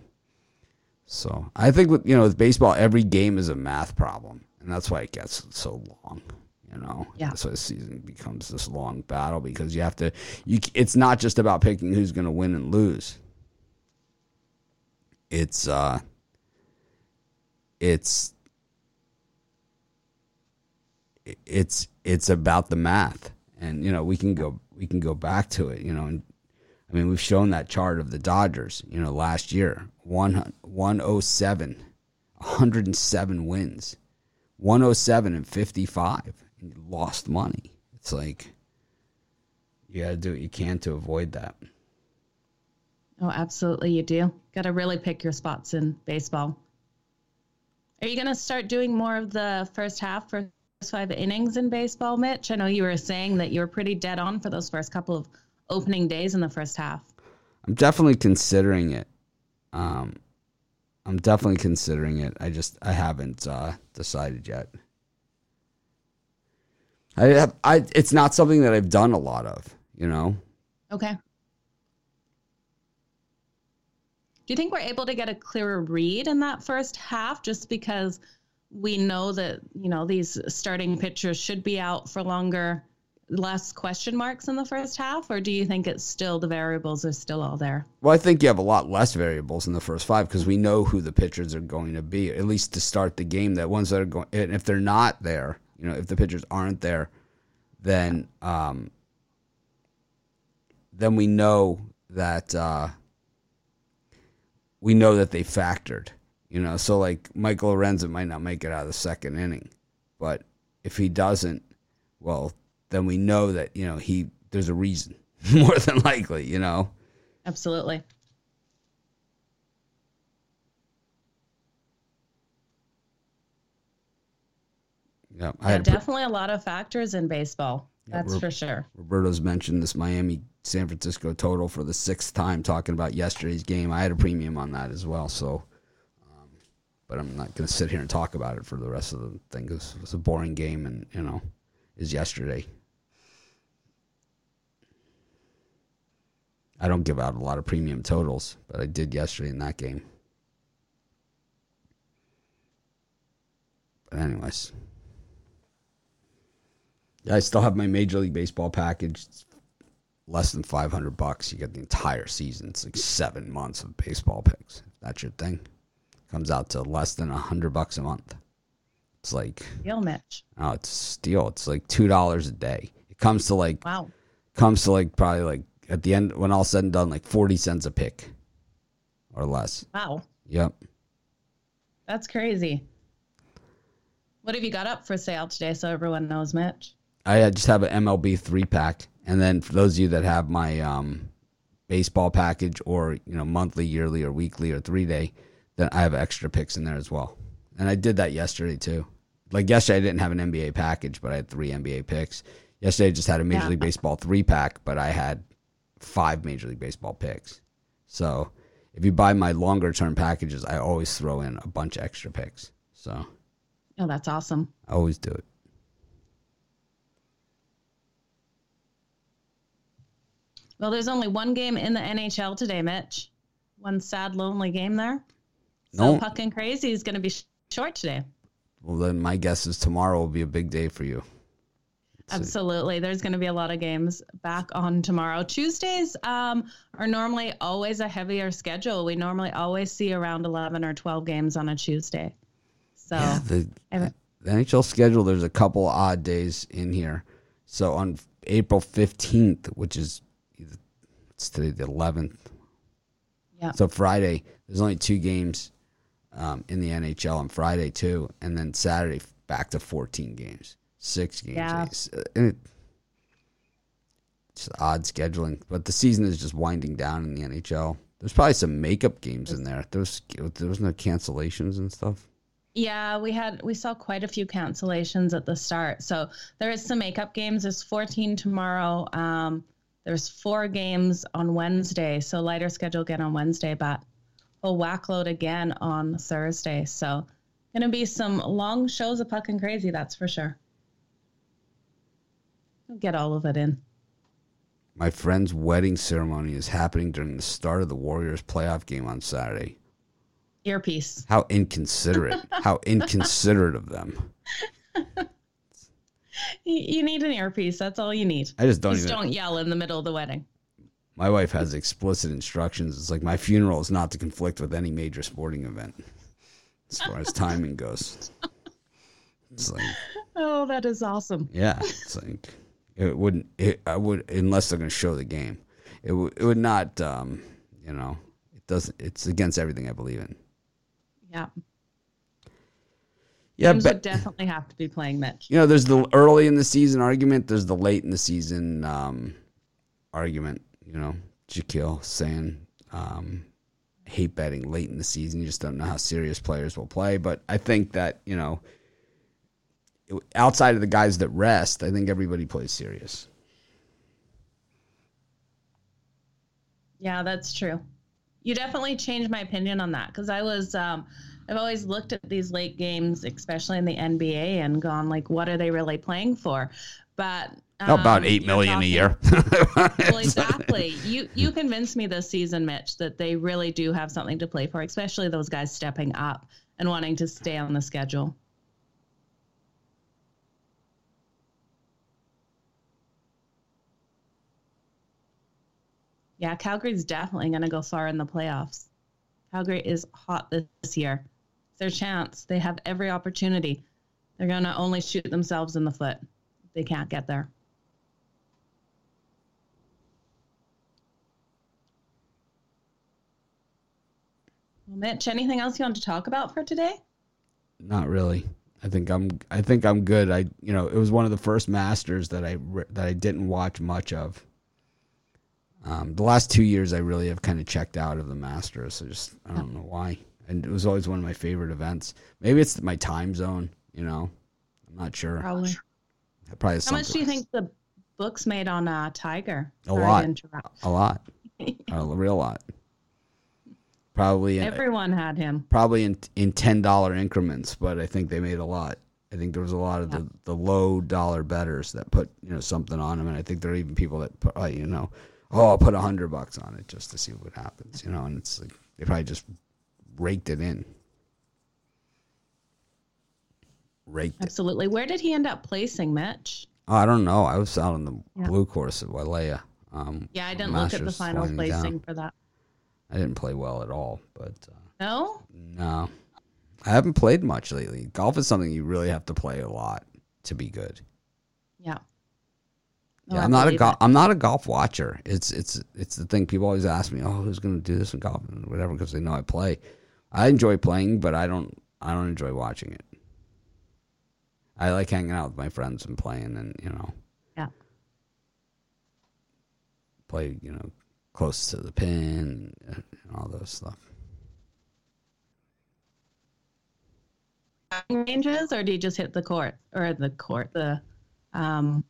So I think with you know with baseball, every game is a math problem, and that's why it gets so long. You know, Yeah. That's why the season becomes this long battle because you have to. You it's not just about picking who's going to win and lose. It's uh. It's. It's it's about the math, and you know we can go we can go back to it. You know, and I mean, we've shown that chart of the Dodgers, you know, last year, one, 107, 107 wins, 107 and 55, and you lost money. It's like, you got to do what you can to avoid that. Oh, absolutely, you do. Got to really pick your spots in baseball. Are you going to start doing more of the first half, first five innings in baseball, Mitch? I know you were saying that you were pretty dead on for those first couple of opening days in the first half. I'm definitely considering it. Um, I'm definitely considering it. I just I haven't uh, decided yet. I have I. It's not something that I've done a lot of. You know. Okay. Do you think we're able to get a clearer read in that first half just because we know that, you know, these starting pitchers should be out for longer, less question marks in the first half? Or do you think it's still the variables are still all there? Well, I think you have a lot less variables in the first five because we know who the pitchers are going to be, at least to start the game. That ones that are going, and if they're not there, you know, if the pitchers aren't there, then um, then we know that uh, we know that they factored. You know, so like Michael Lorenzen might not make it out of the second inning, but if he doesn't, well, then we know that you know he there's a reason more than likely. You know. Absolutely. Yeah, I Yeah, had a definitely a lot of factors in baseball. That's for sure. Roberto's mentioned this Miami San Francisco total for the sixth time, talking about yesterday's game. I had a premium on that as well, so. But I'm not going to sit here and talk about it for the rest of the thing because it was a boring game, and you know, is yesterday. I don't give out a lot of premium totals, but I did yesterday in that game. But anyways. Yeah, I still have my Major League Baseball package. It's less than 500 bucks. You get the entire season. It's like seven months of baseball picks. That's your thing. Comes out to less than a 100 bucks a month. It's like, Deal, Mitch. oh, it's a steal. It's like $2 a day. It comes to like, Wow. comes to like probably like at the end, when all said and done, like 40 cents a pick or less. Wow. Yep. That's crazy. What have you got up for sale today so everyone knows, Mitch? I just have an MLB three pack, and then for those of you that have my um, baseball package, or you know monthly, yearly, or weekly, or three day, then I have extra picks in there as well. And I did that yesterday too. Like yesterday, I didn't have an NBA package, but I had three NBA picks. Yesterday, I just had a Major Yeah. League Baseball three pack, but I had five Major League Baseball picks. So if you buy my longer term packages, I always throw in a bunch of extra picks. So Oh, that's awesome. I always do it. Well, there's only one game in the NHL today, Mitch. One sad, lonely game there. So No. Puck and Crazy is going to be sh- short today. Well, then my guess is tomorrow will be a big day for you. Absolutely. There's going to be a lot of games back on tomorrow. Tuesdays um, are normally always a heavier schedule. We normally always see around 11 or 12 games on a Tuesday. So, Yeah, the, the NHL schedule, there's a couple odd days in here. So on April 15th, which is it's today the 11th. yeah. So Friday, there's only two games um, in the NHL on Friday too, and then Saturday back to 14 games, six games. Yeah. It's, uh, and it, it's odd scheduling, but the season is just winding down in the NHL. There's probably some makeup games in there. There's there was no cancellations and stuff. Yeah, we had we saw quite a few cancellations at the start. So there is some makeup games. There's 14 tomorrow. Um, there's four games on Wednesday. So lighter schedule again on Wednesday, but a whack load again on Thursday. So gonna be some long shows of puck and crazy, that's for sure. He'll get all of it in. My friend's wedding ceremony is happening during the start of the Warriors playoff game on Saturday. Earpiece. How inconsiderate. How inconsiderate of them. You, you need an earpiece. That's all you need. I just don't Just even don't yell in the middle of the wedding. My wife has explicit instructions. It's like my funeral is not to conflict with any major sporting event as far as timing goes. It's like Oh, that is awesome. Yeah, it's like it wouldn't. It, I would unless they're going to show the game. It would. It would not. Um, you know, it doesn't. It's against everything I believe in. Yeah. Yeah, Teams but would definitely have to be playing Mitch. you know, there's the early in the season argument. There's the late in the season um, argument. You know, Shaquille saying um, hate betting late in the season. You just don't know how serious players will play. But I think that you know, outside of the guys that rest, I think everybody plays serious. Yeah, that's true. You definitely changed my opinion on that because I was, um, I've always looked at these late games, especially in the NBA, and gone like, what are they really playing for? But um, About eight million you're a year. well, exactly. You you convinced me this season, Mitch, that they really do have something to play for, especially those guys stepping up and wanting to stay on the schedule. Yeah, Calgary's definitely going to go far in the playoffs. Calgary is hot this year. It's their chance. They have every opportunity. They're going to only shoot themselves in the foot. They can't get there. Well, Mitch, anything else you want to talk about for today? Not really. I think I'm. I think I'm good. I, you know, it was one of the first Masters that I that I didn't watch much of. Um, the last two years, I really have kind of checked out of the Masters. I just I don't know why. And it was always one of my favorite events. Maybe it's my time zone. You know, I'm not sure. Probably. Probably How much do you think the books made on uh, Tiger? A lot. A lot, a real lot. Probably in, Everyone had him. probably in in ten dollar increments, but I think they made a lot. I think there was a lot of the, the low dollar betters that put you know something on them, and I think there are even people that put uh, you know, oh, I'll put a hundred bucks on it just to see what happens, you know, and it's like they probably just raked it in, raked it. Absolutely. Where did he end up placing, Mitch? Oh, I don't know. I was out on the Yeah. blue course at Wailea. Um, Yeah, I didn't look at the final winding down. placing for that. I didn't play well at all, but. Uh, No? No. I haven't played much lately. Golf is something you really have to play a lot to be good. Yeah. Yeah, Oh, I I'm not a it. I'm not a golf watcher. It's it's it's the thing people always ask me. Oh, who's going to do this in golf and whatever? Because they know I play. I enjoy playing, but I don't. I don't enjoy watching it. I like hanging out with my friends and playing, and you know, Yeah. play you know close to the pin and all those stuff. ranges or do you just hit the court or the court the um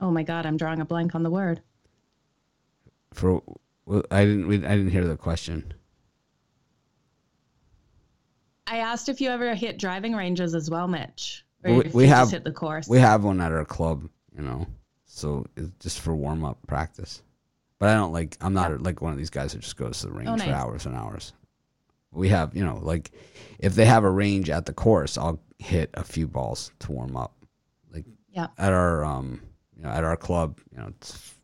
oh my god i'm drawing a blank on the word For well, I didn't. I didn't hear the question. I asked if you ever hit driving ranges as well mitch or We- we have- just hit the course We have one at our club, you know, so it's just for warm up practice. But I don't like. I'm not like one of these guys that just goes to the range Oh, for hours and hours. We have, you know, like if they have a range at the course, I'll hit a few balls to warm up. Like yeah at our, um, you know, at our club, you know, it's,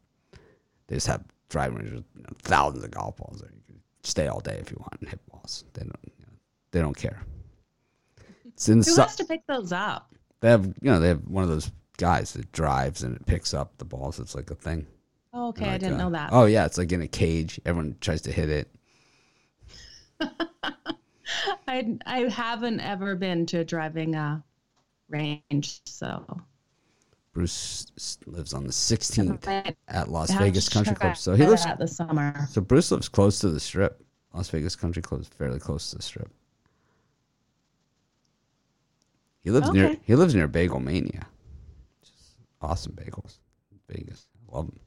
they just have driving ranges you know, thousands of golf balls. There. You can stay all day if you want and hit balls. They don't, they don't care. It's who has to pick those up they have, you know, they have one of those guys that drives and it picks up the balls. It's like a thing. oh, okay i didn't uh, know that Oh yeah, it's like in a cage. Everyone tries to hit it. i i haven't ever been to a driving uh range so Bruce lives on the 16th at Las Vegas Country Club. So he lives. that this summer So Bruce lives close to the strip. Las Vegas Country Club is fairly close to the strip. He lives near. He lives near Bagel Mania. Just awesome bagels. Vegas, love them.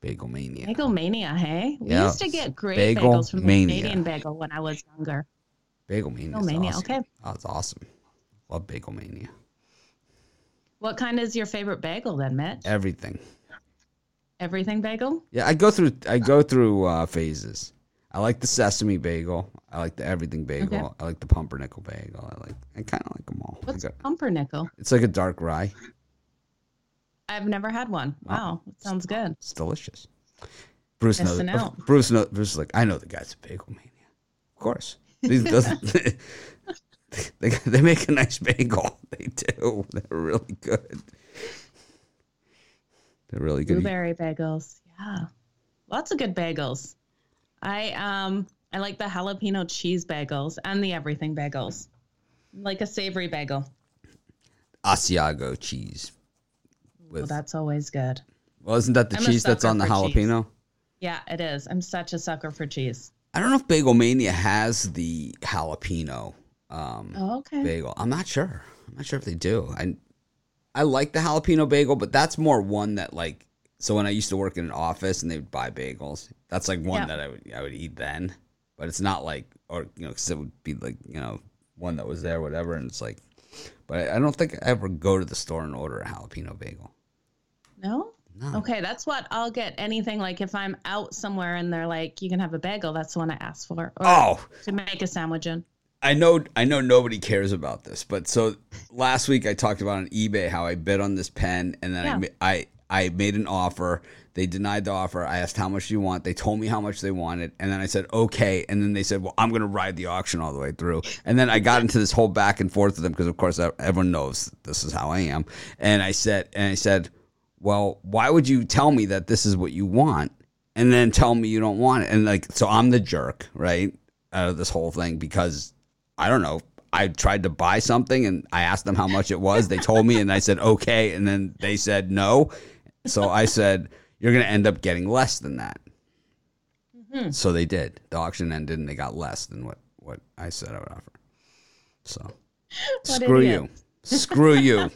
Bagel Mania. bagel mania hey we Yeah, used to get great Bagel bagels from the Mania. canadian bagel when i was younger Bagel Mania. Bagel Mania, awesome. okay. Oh, it's awesome. Love Bagel Mania. What kind is your favorite bagel then, Mitch? Everything. Everything bagel? Yeah, I go through I go through uh, phases. I like the sesame bagel. I like the everything bagel. Okay. I like the pumpernickel bagel. I like I kind of like them all. What's got- pumpernickel? it's like a dark rye. I've never had one. Wow, that sounds good. It's delicious. Bruce knows. Bruce knows. Bruce is like, I know the guy's a bagel mania. Of course, these doesn't. they they make a nice bagel. They do. They're really good. They're really good. Blueberry bagels. Yeah. Lots of good bagels. I um I like the jalapeno cheese bagels and the everything bagels. Like a savory bagel. Asiago cheese. Well, that's always good. well, isn't that the I'm cheese that's on the for cheese. jalapeno? Yeah, it is. I'm such a sucker for cheese. I don't know if Bagel Mania has the jalapeno um, Oh, okay. bagel. I'm not sure. I'm not sure if they do. I I like the jalapeno bagel, but that's more one that like. So when I used to work in an office and they would buy bagels, that's like one Yeah. that I would I would eat then. But it's not like or you know because it would be like you know one that was there whatever, and it's like. But I, I don't think I ever go to the store and order a jalapeno bagel. No? No. Okay, that's what I'll get anything like if I'm out somewhere and they're like, you can have a bagel, that's the one I ask for. Or Oh, to make a sandwich in. I know I know nobody cares about this, but so last week I talked about on eBay how I bid on this pen and then I Yeah. I I made an offer. They denied the offer. I asked how much do you want. They told me how much they wanted, and then I said okay. And then they said, "Well, I'm going to ride the auction all the way through." And then I got into this whole back and forth with them because, of course, everyone knows this is how I am. And I said, and I said, "Well, why would you tell me that this is what you want, and then tell me you don't want it?" And like, so I'm the jerk, right, out of this whole thing because I don't know. I tried to buy something and I asked them how much it was. They told me and I said okay, and then they said no. So I said you're going to end up getting less than that. Mm-hmm. So they did. The auction ended and they got less than what what I said I would offer. So screw you. Screw you.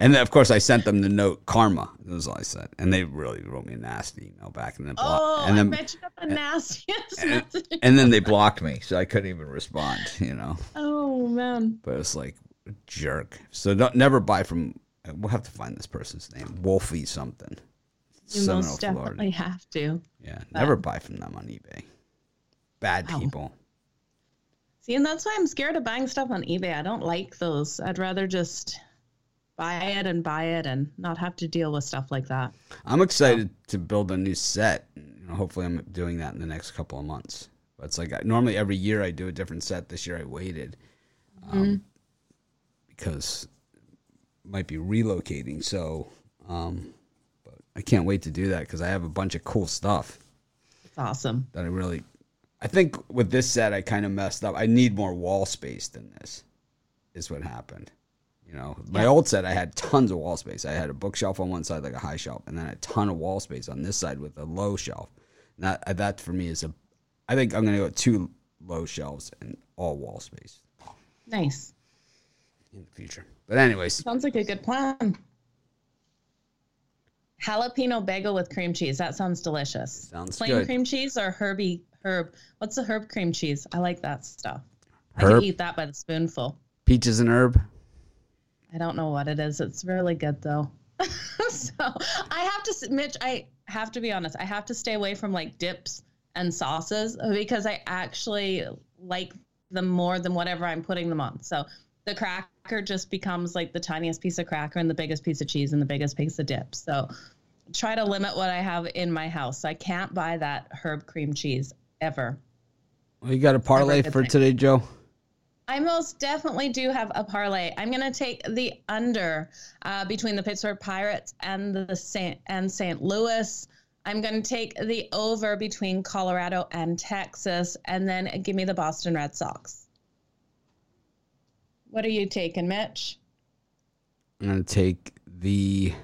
And then, of course, I sent them the note karma. That was all I said. And they really wrote me a nasty email back. And then, blo- Oh, and I then, bet you got the nastiest and, message. and then they blocked me. So I couldn't even respond, you know. Oh man. But it's like jerk. So don't never buy from. We'll have to find this person's name. Wolfie something. You Seminole, most definitely have to. Yeah, never buy from them on eBay. Bad Wow. people. See, and that's why I'm scared of buying stuff on eBay. I don't like those. I'd rather just buy it and buy it and not have to deal with stuff like that. I'm excited to build a new set. You know, hopefully, I'm doing that in the next couple of months. But it's like I, normally every year I do a different set. This year I waited um, because might be relocating. So, um, but I can't wait to do that because I have a bunch of cool stuff. It's awesome. that I really I think with this set I kind of messed up. I need more wall space than this. Is what happened. You know, my Yeah. old set I had tons of wall space. I had a bookshelf on one side like a high shelf and then a ton of wall space on this side with a low shelf. And that that for me is a I think I'm going to go two low shelves and all wall space Nice. in the future. But anyways, Sounds like a good plan. Jalapeno bagel with cream cheese. That sounds delicious. Sounds Plain good. cream cheese or herby herb. What's the herb cream cheese? I like that stuff. Herb. I could eat that by the spoonful. peaches and herb. I don't know what it is. It's really good though. so I have to, Mitch. I have to be honest. I have to stay away from like dips and sauces because I actually like them more than whatever I'm putting them on. So the cracker just becomes like the tiniest piece of cracker and the biggest piece of cheese and the biggest piece of dip. So try to limit what I have in my house. I can't buy that herb cream cheese ever. Well, you got a parlay for thing. today, Joe? I most definitely do have a parlay. I'm going to take the under uh, between the Pittsburgh Pirates and the Saint and St. Louis. I'm going to take the over between Colorado and Texas, and then give me the Boston Red Sox. What are you taking, Mitch? I'm gonna take the.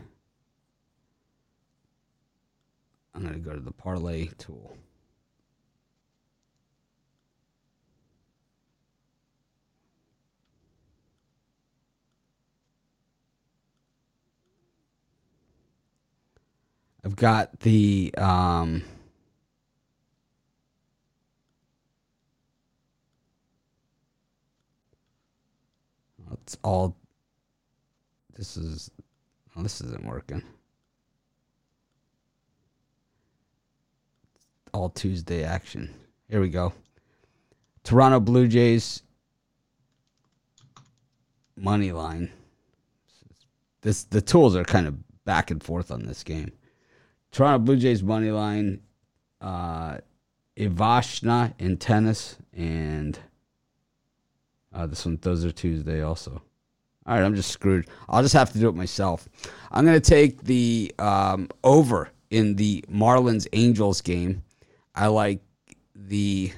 I'm gonna go to the parlay tool. I've got the um. It's all this is Oh, this isn't working. All Tuesday action. Here we go. Toronto Blue Jays money line. This the tools are kind of back and forth on this game. Toronto Blue Jays money line, uh, Ivashna in tennis, and uh, this one. Those are Tuesday also. All right, I'm just screwed. I'll just have to do it myself. I'm going to take the um, over in the Marlins Angels game. I like the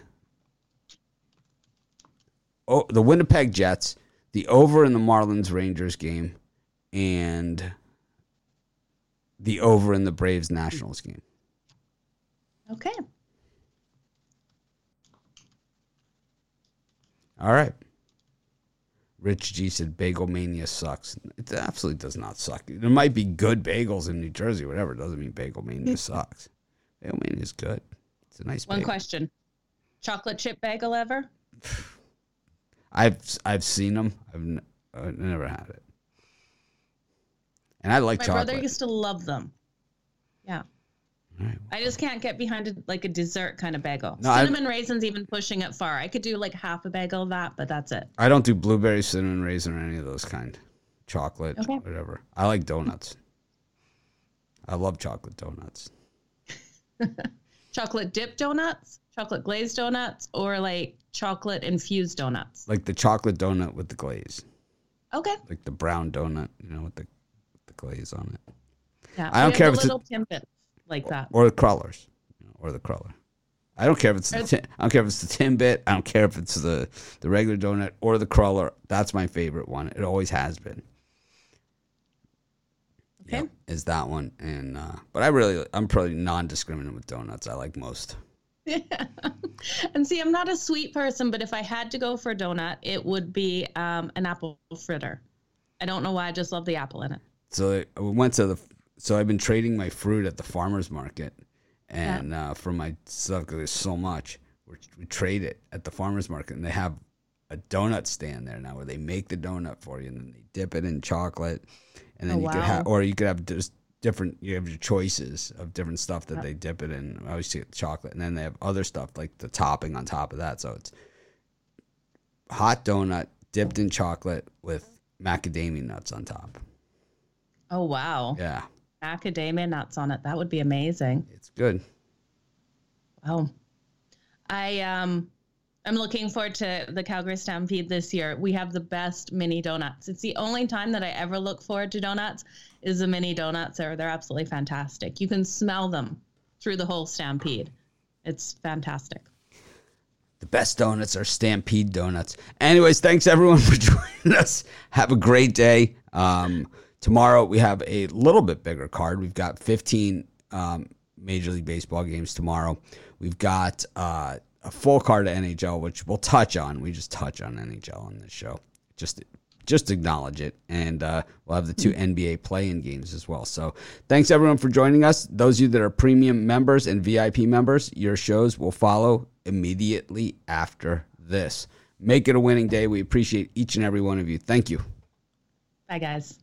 oh, the Winnipeg Jets, the over in the Marlins Rangers game, and the over in the Braves Nationals game. Okay. All right. Rich G said Bagel Mania sucks. It absolutely does not suck. There might be good bagels in New Jersey, whatever. It doesn't mean Bagel Mania sucks. Bagel Mania is good. It's a nice One bagel. question. Chocolate chip bagel ever? I've I've seen them. I've, n- I've never had it. And I like My chocolate. brother used to love them. Yeah. Right. I just can't get behind a, like a dessert kind of bagel. No, I- Cinnamon raisins even pushing it far. I could do like half a bagel of that, but that's it. I don't do blueberry, cinnamon raisin, or any of those kind. Chocolate, Okay. whatever. I like donuts. I love chocolate donuts. Chocolate dip donuts, chocolate glazed donuts, or like chocolate infused donuts. Like the chocolate donut with the glaze. Okay. Like the brown donut, you know, with the with the glaze on it. Yeah. I don't care if it's a- little timbits like that. Or the crawlers, or the crawler. I don't care if it's the I don't care if it's the Timbit. I don't care if it's the the regular donut or the crawler. That's my favorite one. It always has been. Okay. Yep, is that one and uh but I really I'm probably non-discriminant with donuts. I like most. Yeah. And see, I'm not a sweet person, but if I had to go for a donut, it would be um, an apple fritter. I don't know why. I just love the apple in it. So we went to the. So I've been trading my fruit at the farmers market, and uh, for my stuff because there's so much, we we trade it at the farmers market, and they have a donut stand there now where they make the donut for you, and then they dip it in chocolate, and then Oh, you could have, or you could have just different. You have your choices of different stuff that they dip it in. I always get chocolate, and then they have other stuff like the topping on top of that. So it's hot donut dipped in chocolate with macadamia nuts on top. Oh wow, Yeah, macadamia nuts on it. That would be amazing. it's good. Wow. I um I'm looking forward to the Calgary Stampede this year. We have the best mini donuts. It's the only time that I ever look forward to donuts is the mini donuts. They're they're absolutely fantastic. You can smell them through the whole Stampede. It's fantastic. The best donuts are Stampede donuts. Anyways, thanks everyone for joining us. Have a great day. Um, tomorrow we have a little bit bigger card. We've got 15 um, Major League Baseball games tomorrow. We've got uh, a full card of NHL, which we'll touch on. We just touch on NHL on this show. Just just acknowledge it. And uh, we'll have the two NBA play-in games as well. So thanks everyone for joining us. Those of you that are premium members and VIP members, your shows will follow immediately after this. Make it a winning day. We appreciate each and every one of you. Thank you. Bye guys.